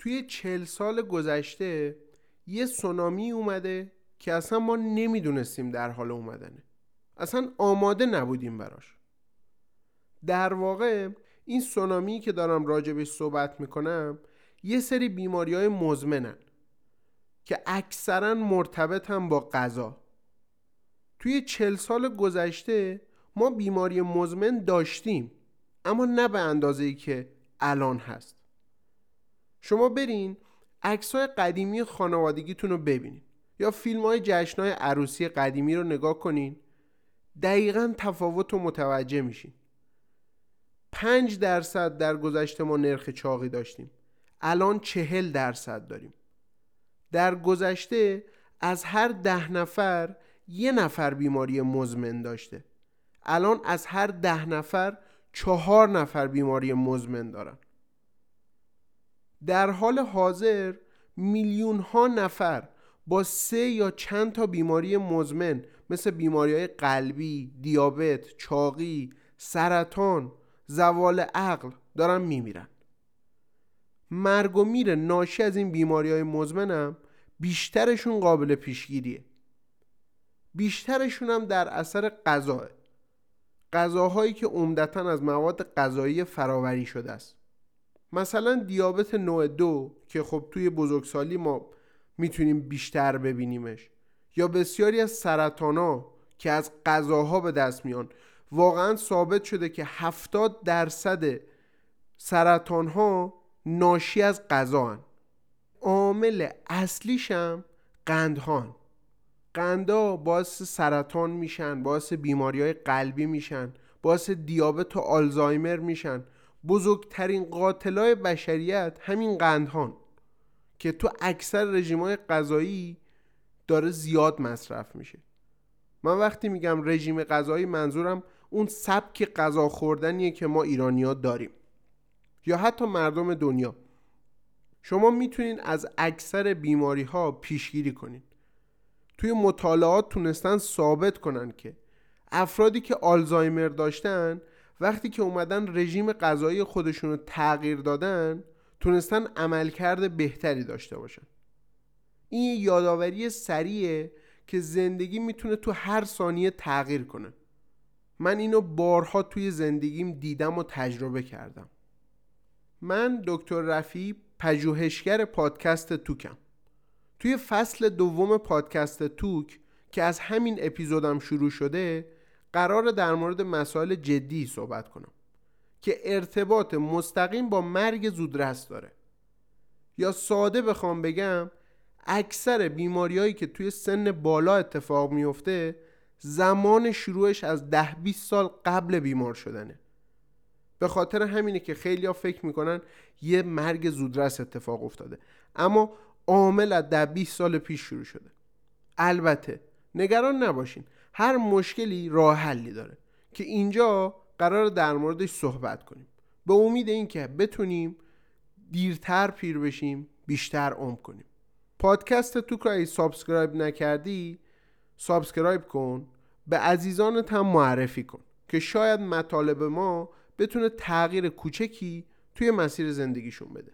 توی چل سال گذشته یه سونامی اومده که اصلا ما نمی‌دونستیم در حال اومدنه. اصلا آماده نبودیم براش. در واقع این سونامی که دارم راجبش صحبت می‌کنم یه سری بیماری های مزمنن که اکثرا مرتبط هم با غذا. توی چل سال گذشته ما بیماری مزمن داشتیم اما نه به اندازه ای که الان هست. شما برین عکس های قدیمی خانوادگیتون رو ببینین یا فیلم های جشن های عروسی قدیمی رو نگاه کنین دقیقا تفاوت رو متوجه میشین. پنج درصد در گذشته ما نرخ چاقی داشتیم. الان چهل درصد داریم. در گذشته از هر ده نفر یه نفر بیماری مزمن داشته. الان از هر ده نفر چهار نفر بیماری مزمن دارن. در حال حاضر میلیون ها نفر با سه یا چند تا بیماری مزمن مثل بیماری های قلبی، دیابت، چاقی، سرطان، زوال عقل دارن میمیرن. مرگ و میر ناشی از این بیماری های مزمنم بیشترشون قابل پیشگیریه. بیشترشون هم در اثر غذاه. غذاهایی که عمدتا از مواد غذایی فراوری شده است. مثلا دیابت نوع دو که خب توی بزرگسالی ما می‌تونیم بیشتر ببینیمش یا بسیاری از سرطان ها که از غذاها به دست میان واقعا ثابت شده که 70 درصد سرطان ها ناشی از غذا عامل اصلیشم قندهان قندا باعث سرطان میشن باعث بیماری های قلبی میشن باعث دیابت و آلزایمر میشن. بزرگترین قاتلای بشریت همین قندهان که تو اکثر رژیم های غذایی داره زیاد مصرف میشه. من وقتی میگم رژیم غذایی منظورم اون سبک غذا خوردنیه که ما ایرانیا داریم. یا حتی مردم دنیا. شما می‌تونین از اکثر بیماری ها پیشگیری کنین. توی مطالعات تونستن ثابت کنن که افرادی که آلزایمر داشتن وقتی که اومدن رژیم غذایی خودشون رو تغییر دادن تونستن عملکرد بهتری داشته باشن. این یادآوری سریعه که زندگی می‌تونه تو هر ثانیه تغییر کنه. من اینو بارها توی زندگیم دیدم و تجربه کردم. من دکتر رفی پژوهشگر پادکست توکم. توی فصل دوم پادکست توک که از همین اپیزودم شروع شده قرار در مورد مسائل جدی صحبت کنم که ارتباط مستقیم با مرگ زودرس داره. یا ساده بخوام بگم اکثر بیماریهایی که توی سن بالا اتفاق میفته زمان شروعش از ده 20 سال قبل بیمار شدنه. به خاطر همینه که خیلی ها فکر می‌کنن یه مرگ زودرس اتفاق افتاده. اما عامل از ده 20 سال پیش شروع شده. البته نگران نباشین هر مشکلی راه حلی داره. که اینجا قرار در موردش صحبت کنیم. به امید اینکه بتونیم دیرتر پیر بشیم بیشتر عمر کنیم. پادکست تو که subscribe نکردی subscribe کن به عزیزانت هم معرفی کن که شاید مطالب ما بتونه تغییر کوچکی توی مسیر زندگیشون بده.